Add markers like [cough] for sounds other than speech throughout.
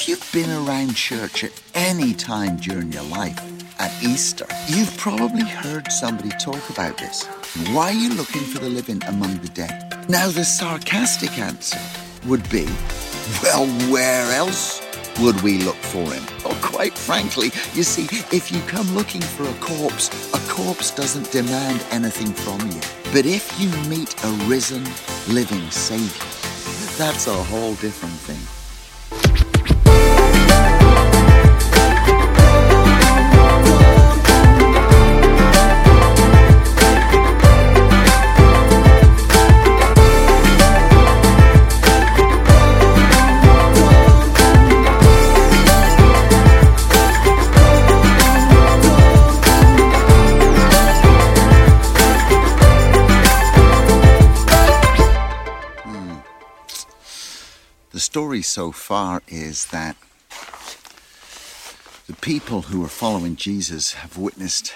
If you've been around church at any time during your life, at Easter, you've probably heard somebody talk about this. Why are you looking for the living among the dead? Now, the sarcastic answer would be, well, where else would we look for him? Oh, quite frankly, you see, if you come looking for a corpse, a corpse doesn't demand anything from you. But if you meet a risen, living Savior, that's a whole different thing. Story so far is that the people who are following Jesus have witnessed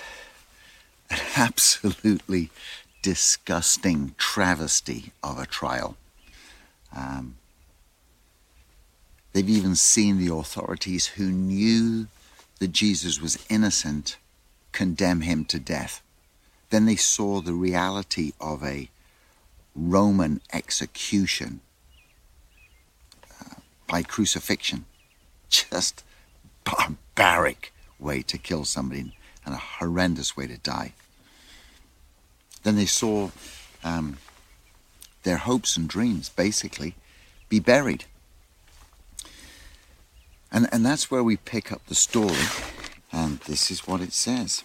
an [laughs] absolutely disgusting travesty of a trial. Um, they've even seen the authorities who knew that Jesus was innocent condemn him to death. Then they saw the reality of a Roman execution by crucifixion. Just barbaric way to kill somebody and a horrendous way to die. Then they saw um, their hopes and dreams basically be buried. And, and that's where we pick up the story. And this is what it says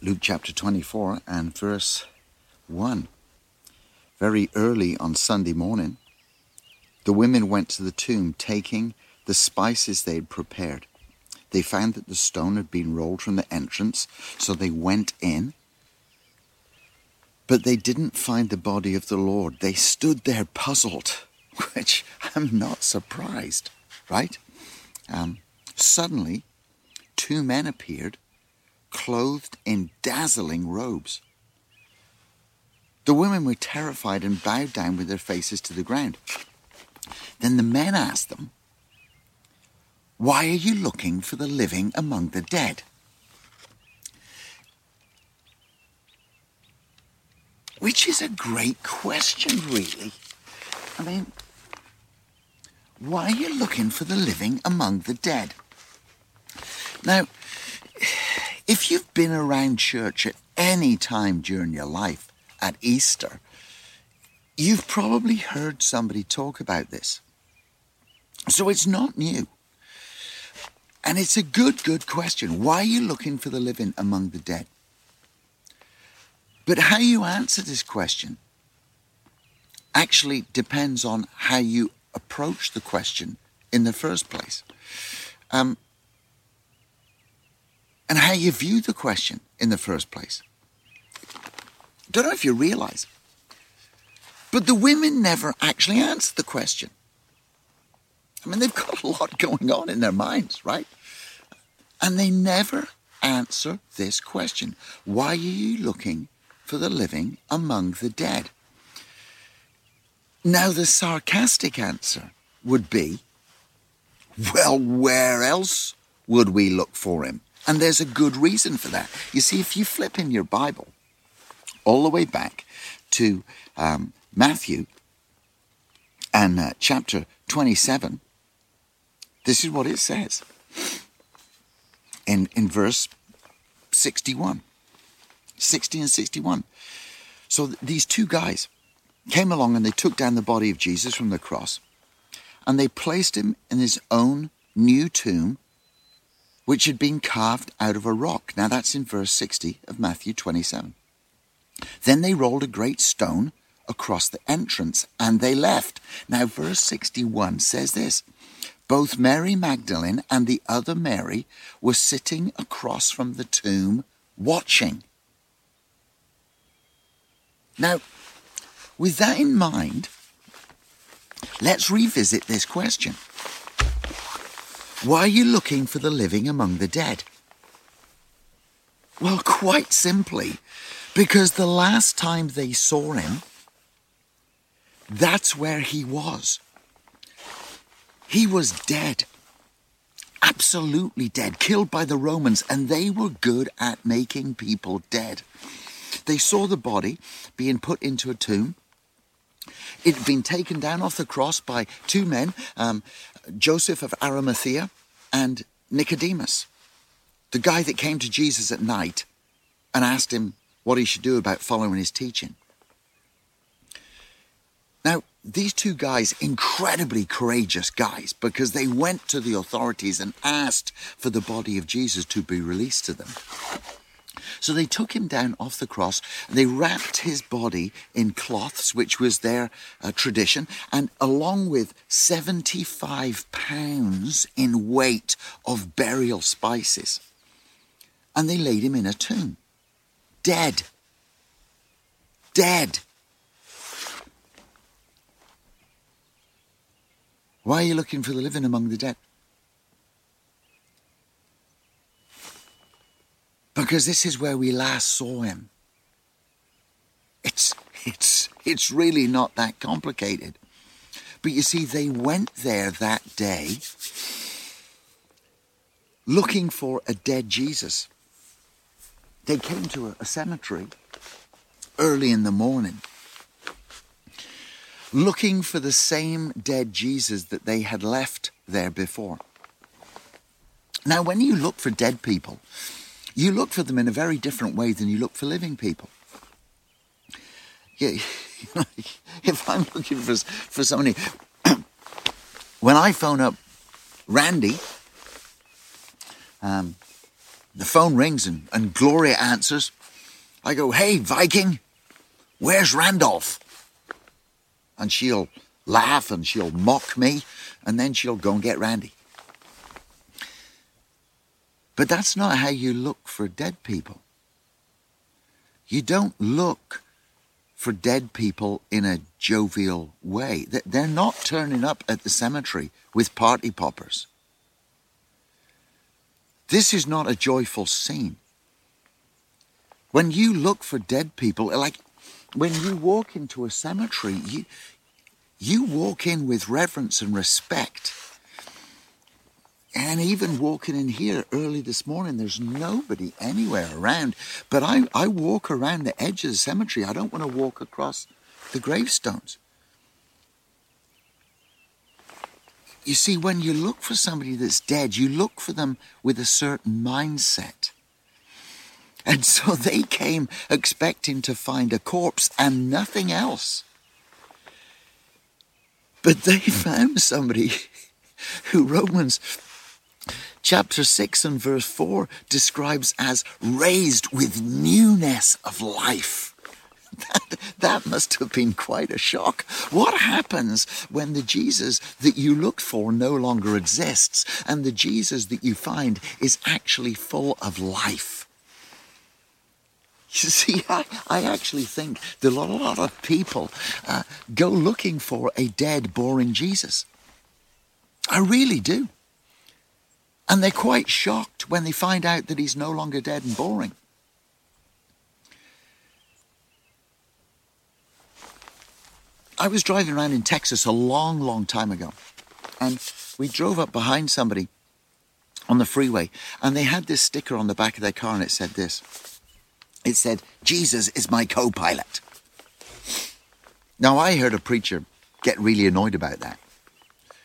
Luke chapter 24 and verse 1. Very early on Sunday morning, the women went to the tomb, taking the spices they had prepared. They found that the stone had been rolled from the entrance, so they went in. But they didn't find the body of the Lord. They stood there puzzled, [laughs] which I'm not surprised, right? Um, suddenly, two men appeared, clothed in dazzling robes. The women were terrified and bowed down with their faces to the ground. Then the men asked them, Why are you looking for the living among the dead? Which is a great question, really. I mean, why are you looking for the living among the dead? Now, if you've been around church at any time during your life, at Easter, you've probably heard somebody talk about this. So it's not new. And it's a good, good question. Why are you looking for the living among the dead? But how you answer this question actually depends on how you approach the question in the first place. Um, and how you view the question in the first place. Don't know if you realize, but the women never actually answered the question. I mean, they've got a lot going on in their minds, right? And they never answer this question Why are you looking for the living among the dead? Now, the sarcastic answer would be Well, where else would we look for him? And there's a good reason for that. You see, if you flip in your Bible all the way back to um, Matthew and uh, chapter 27, this is what it says in, in verse 61. 60 and 61. So th- these two guys came along and they took down the body of Jesus from the cross and they placed him in his own new tomb, which had been carved out of a rock. Now that's in verse 60 of Matthew 27. Then they rolled a great stone across the entrance and they left. Now, verse 61 says this both Mary Magdalene and the other Mary were sitting across from the tomb watching. Now, with that in mind, let's revisit this question. Why are you looking for the living among the dead? Well, quite simply, because the last time they saw him, that's where he was. He was dead. Absolutely dead, killed by the Romans, and they were good at making people dead. They saw the body being put into a tomb. It had been taken down off the cross by two men, um, Joseph of Arimathea and Nicodemus, the guy that came to Jesus at night and asked him what he should do about following his teaching. Now, these two guys, incredibly courageous guys, because they went to the authorities and asked for the body of Jesus to be released to them. So they took him down off the cross. and They wrapped his body in cloths, which was their uh, tradition, and along with 75 pounds in weight of burial spices. And they laid him in a tomb. Dead. Dead. Why are you looking for the living among the dead? Because this is where we last saw him. It's, it's, it's really not that complicated. But you see, they went there that day looking for a dead Jesus. They came to a, a cemetery early in the morning looking for the same dead Jesus that they had left there before. Now, when you look for dead people, you look for them in a very different way than you look for living people. Yeah, [laughs] if I'm looking for, for somebody, [clears throat] when I phone up Randy, um, the phone rings and, and Gloria answers. I go, hey, Viking, where's Randolph? And she'll laugh and she'll mock me, and then she'll go and get Randy. But that's not how you look for dead people. You don't look for dead people in a jovial way. They're not turning up at the cemetery with party poppers. This is not a joyful scene. When you look for dead people, like when you walk into a cemetery, you, you walk in with reverence and respect. And even walking in here early this morning, there's nobody anywhere around. But I, I walk around the edge of the cemetery. I don't want to walk across the gravestones. You see, when you look for somebody that's dead, you look for them with a certain mindset. And so they came expecting to find a corpse and nothing else. But they [laughs] found somebody who Romans chapter 6 and verse 4 describes as raised with newness of life. [laughs] That, that must have been quite a shock. What happens when the Jesus that you looked for no longer exists and the Jesus that you find is actually full of life? [laughs] You see, I, I actually think that a lot of people uh, go looking for a dead, boring Jesus. I really do. And they're quite shocked when they find out that he's no longer dead and boring. I was driving around in Texas a long, long time ago, and we drove up behind somebody on the freeway, and they had this sticker on the back of their car, and it said this. It said, Jesus is my co pilot. Now, I heard a preacher get really annoyed about that.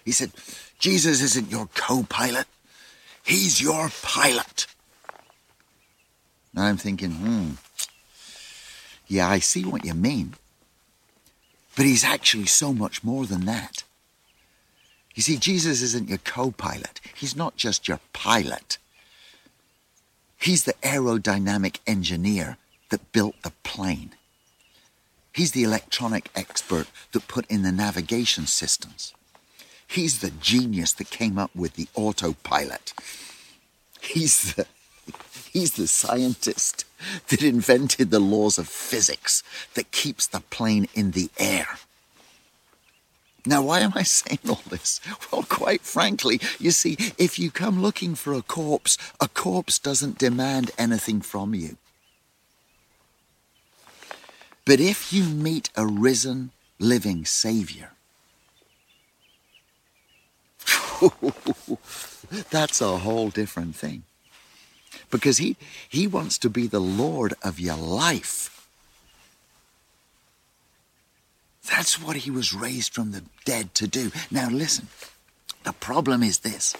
He said, Jesus isn't your co pilot, he's your pilot. Now I'm thinking, hmm, yeah, I see what you mean. But he's actually so much more than that. You see, Jesus isn't your co pilot, he's not just your pilot. He's the aerodynamic engineer that built the plane. He's the electronic expert that put in the navigation systems. He's the genius that came up with the autopilot. He's the, [laughs] he's the scientist that invented the laws of physics that keeps the plane in the air. Now, why am I saying all this? Well, quite frankly, you see, if you come looking for a corpse, a corpse doesn't demand anything from you. But if you meet a risen, living Savior, [laughs] that's a whole different thing. Because he, he wants to be the Lord of your life. That's what he was raised from the dead to do. Now listen, the problem is this.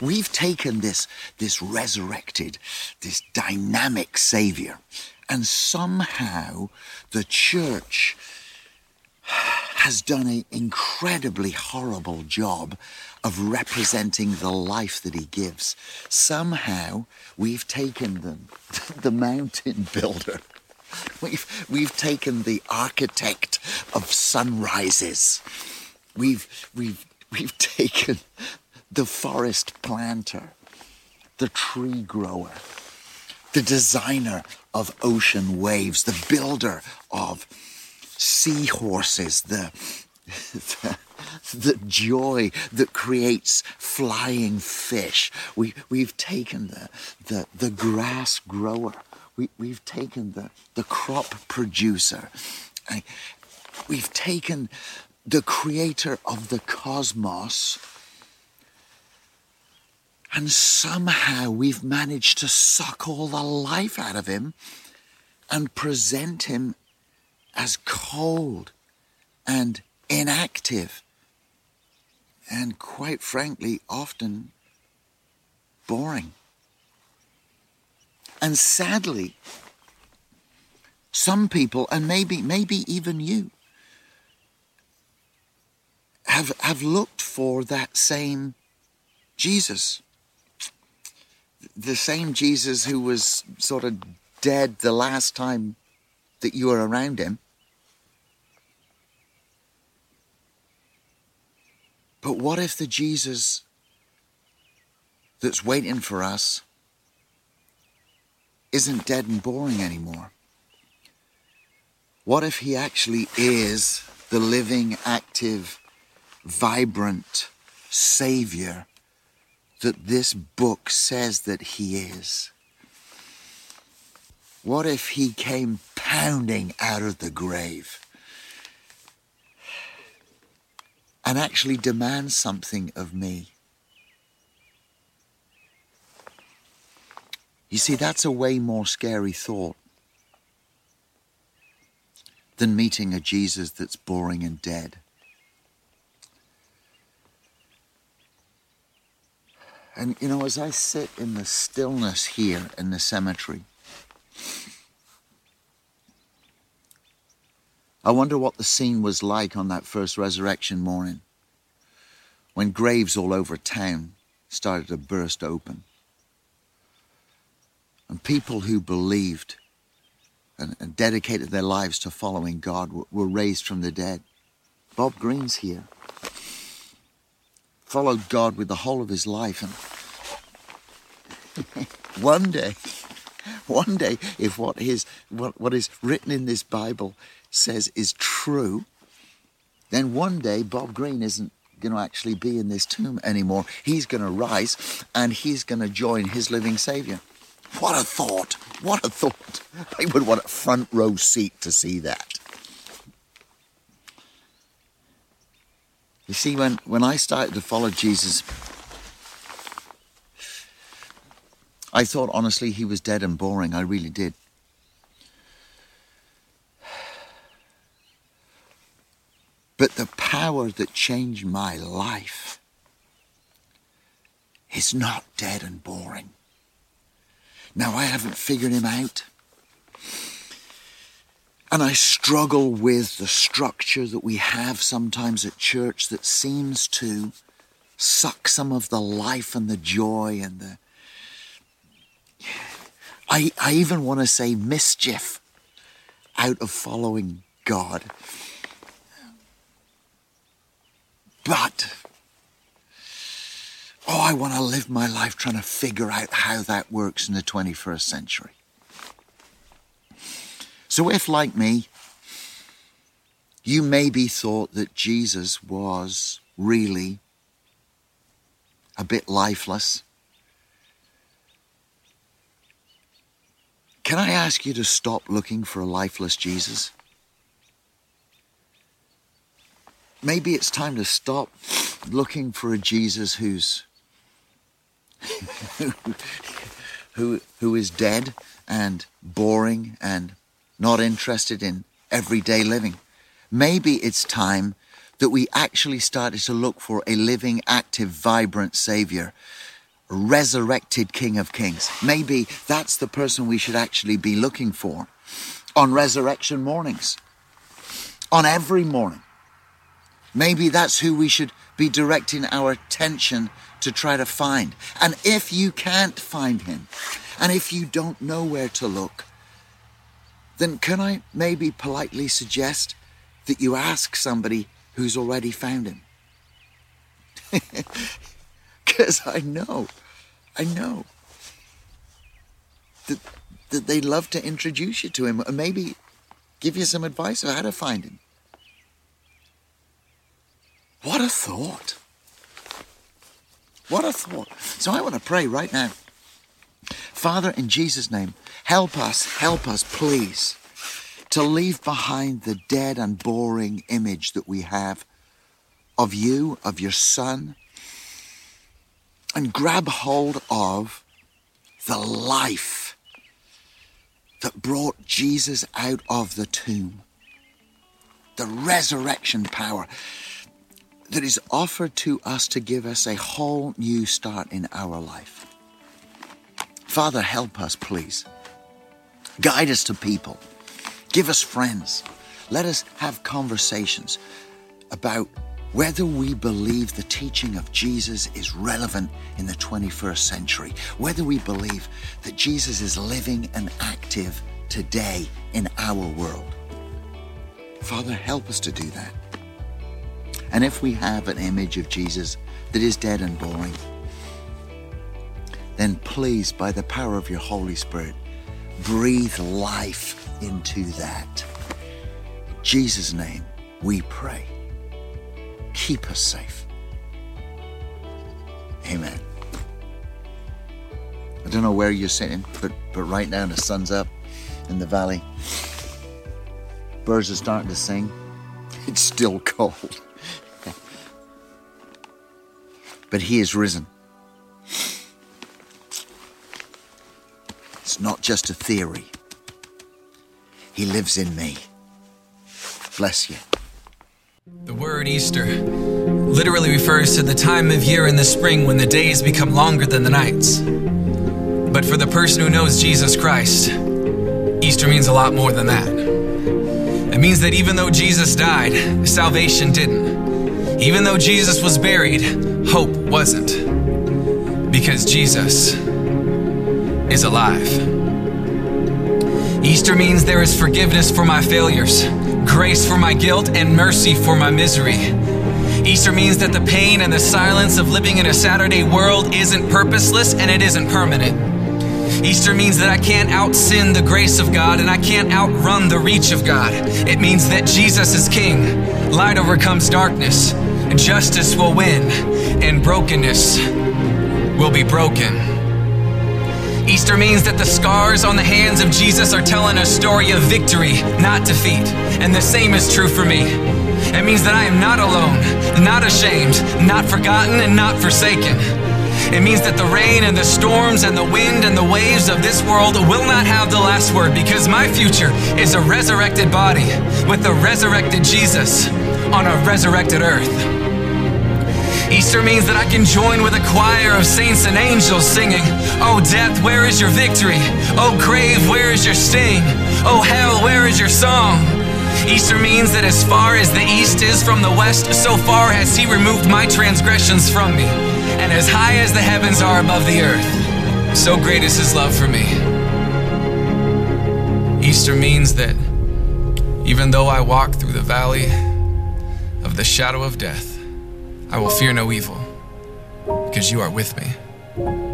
We've taken this, this resurrected, this dynamic Savior, and somehow the church has done an incredibly horrible job of representing the life that he gives. Somehow we've taken the, [laughs] the mountain builder. [laughs] We've, we've taken the architect of sunrises. We've, we've, we've [laughs] taken the forest planter, the tree grower, the designer of ocean waves, the builder of seahorses, the, [laughs] the, the joy that creates flying fish. We, we've taken the, the, the grass grower. We, we've taken the, the crop producer. We've taken the creator of the cosmos and somehow we've managed to suck all the life out of him and present him as cold and inactive and quite frankly often boring. And sadly, some people, and maybe maybe even you, have have looked for that same Jesus. The same Jesus who was sort of dead the last time that you were around him. But what if the Jesus that's waiting for us isn't dead and boring anymore? What if he actually is the living, active, vibrant Savior that this book says that he is? What if he came pounding out of the grave? and actually demands something of me. You see, that's a way more scary thought than meeting a Jesus that's boring and dead. And you know, as I sit in the stillness here in the cemetery, I wonder what the scene was like on that first resurrection morning when graves all over town started to burst open. And people who believed and, and dedicated their lives to following God were, were raised from the dead. Bob Green's here. Followed God with the whole of his life. And [laughs] one day, one day, if what is, what, what is written in this Bible says is true, then one day Bob Green isn't going to actually be in this tomb anymore. He's going to rise and he's going to join his living Savior. What a thought! What a thought! I would want a front row seat to see that. You see, when, when I started to follow Jesus, I thought honestly he was dead and boring. I really did. But the power that changed my life is not dead and boring. Now, I haven't figured him out. And I struggle with the structure that we have sometimes at church that seems to suck some of the life and the joy and the. I, I even want to say mischief out of following God. But, oh, I want to live my life trying to figure out how that works in the 21st century. So, if, like me, you maybe thought that Jesus was really a bit lifeless, can I ask you to stop looking for a lifeless Jesus? maybe it's time to stop looking for a Jesus who's [laughs] who who is dead and boring and not interested in everyday living. Maybe it's time that we actually started to look for a living, active, vibrant Savior, resurrected King of Kings. Maybe that's the person we should actually be looking for on resurrection mornings, on every morning. Maybe that's who we should be directing our attention to try to find. And if you can't find him, and if you don't know where to look, then can I maybe politely suggest that you ask somebody who's already found him? [laughs] Because I know, I know that, that they'd love to introduce you to him and maybe give you some advice of how to find him. What a thought. What a thought. So I want to pray right now. Father, in Jesus' name, help us, help us, please, to leave behind the dead and boring image that we have of you, of your Son, and grab hold of the life that brought Jesus out of the tomb, the resurrection power that is offered to us to give us a whole new start in our life. Father, help us, please. Guide us to people. Give us friends. Let us have conversations about whether we believe the teaching of Jesus is relevant in the 21st century, whether we believe that Jesus is living and active today in our world. Father, help us to do that. And if we have an image of Jesus that is dead and boring, then please, by the power of your Holy Spirit, breathe life into that. In Jesus' name, we pray. Keep us safe. Amen. I don't know where you're sitting, but, but right now the sun's up in the valley. Birds are starting to sing. [laughs] It's still cold. But he is risen. It's not just a theory. He lives in me. Bless you. The word Easter literally refers to the time of year in the spring when the days become longer than the nights. But for the person who knows Jesus Christ, Easter means a lot more than that. It means that even though Jesus died, salvation didn't. Even though Jesus was buried, hope wasn't. Because Jesus is alive. Easter means there is forgiveness for my failures, grace for my guilt, and mercy for my misery. Easter means that the pain and the silence of living in a Saturday world isn't purposeless and it isn't permanent. Easter means that I can't out sin the grace of God and I can't outrun the reach of God. It means that Jesus is King. Light overcomes darkness, justice will win, and brokenness will be broken. Easter means that the scars on the hands of Jesus are telling a story of victory, not defeat. And the same is true for me. It means that I am not alone, not ashamed, not forgotten, and not forsaken. It means that the rain and the storms and the wind and the waves of this world will not have the last word because my future is a resurrected body with a resurrected Jesus on a resurrected earth. Easter means that I can join with a choir of saints and angels singing, Oh, death, where is your victory? Oh, grave, where is your sting? Oh, hell, where is your song? Easter means that as far as the east is from the west, so far has He removed my transgressions from me. And as high as the heavens are above the earth, so great is His love for me. Easter means that even though I walk through the valley of the shadow of death, I will fear no evil, because you are with me.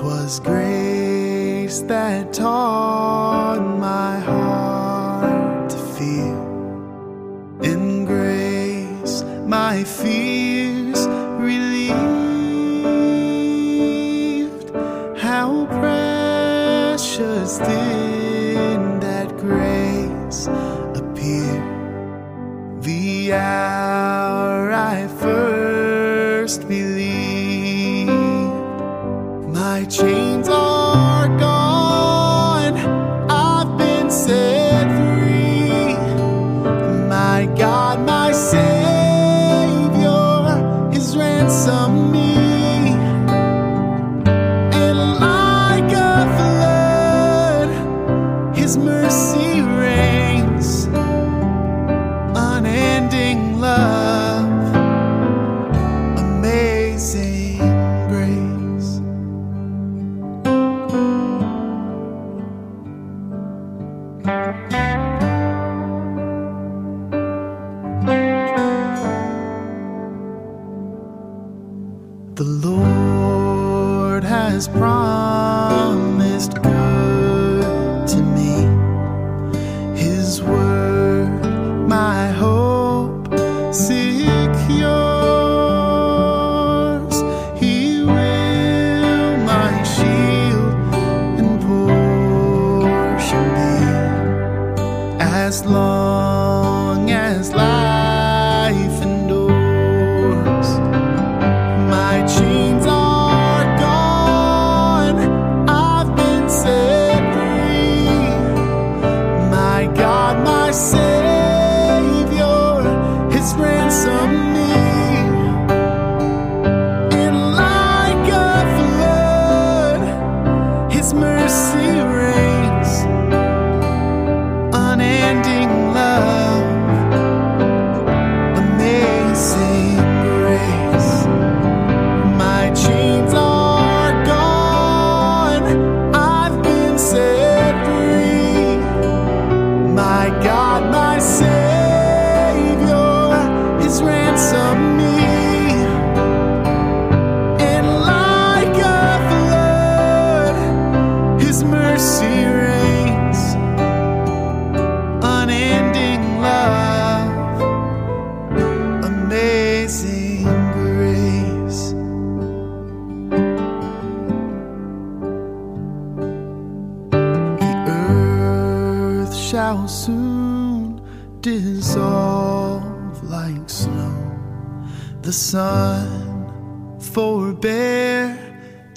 'Twas grace that taught my heart to feel. In grace, my fears relieved. How precious did As long.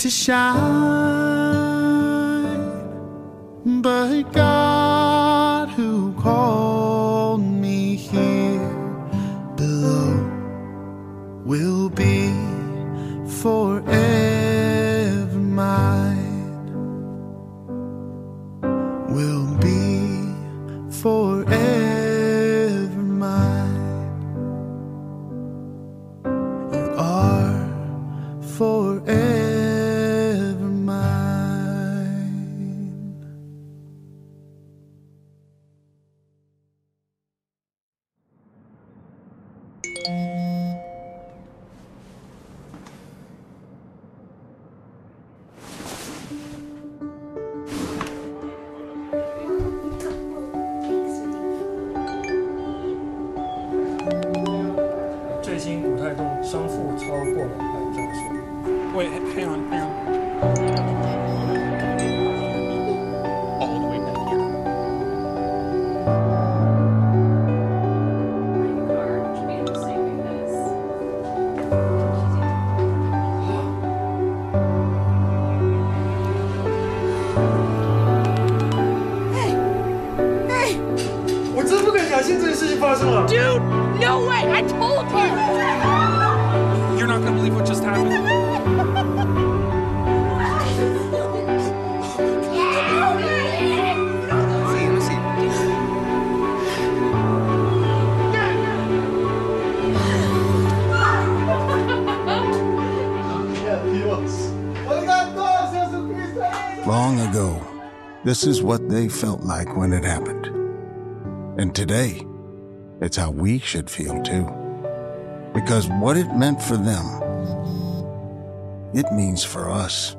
to shine, but God who called me here below will be forever mine. This is what they felt like when it happened. And today, it's how we should feel too. Because what it meant for them, it means for us.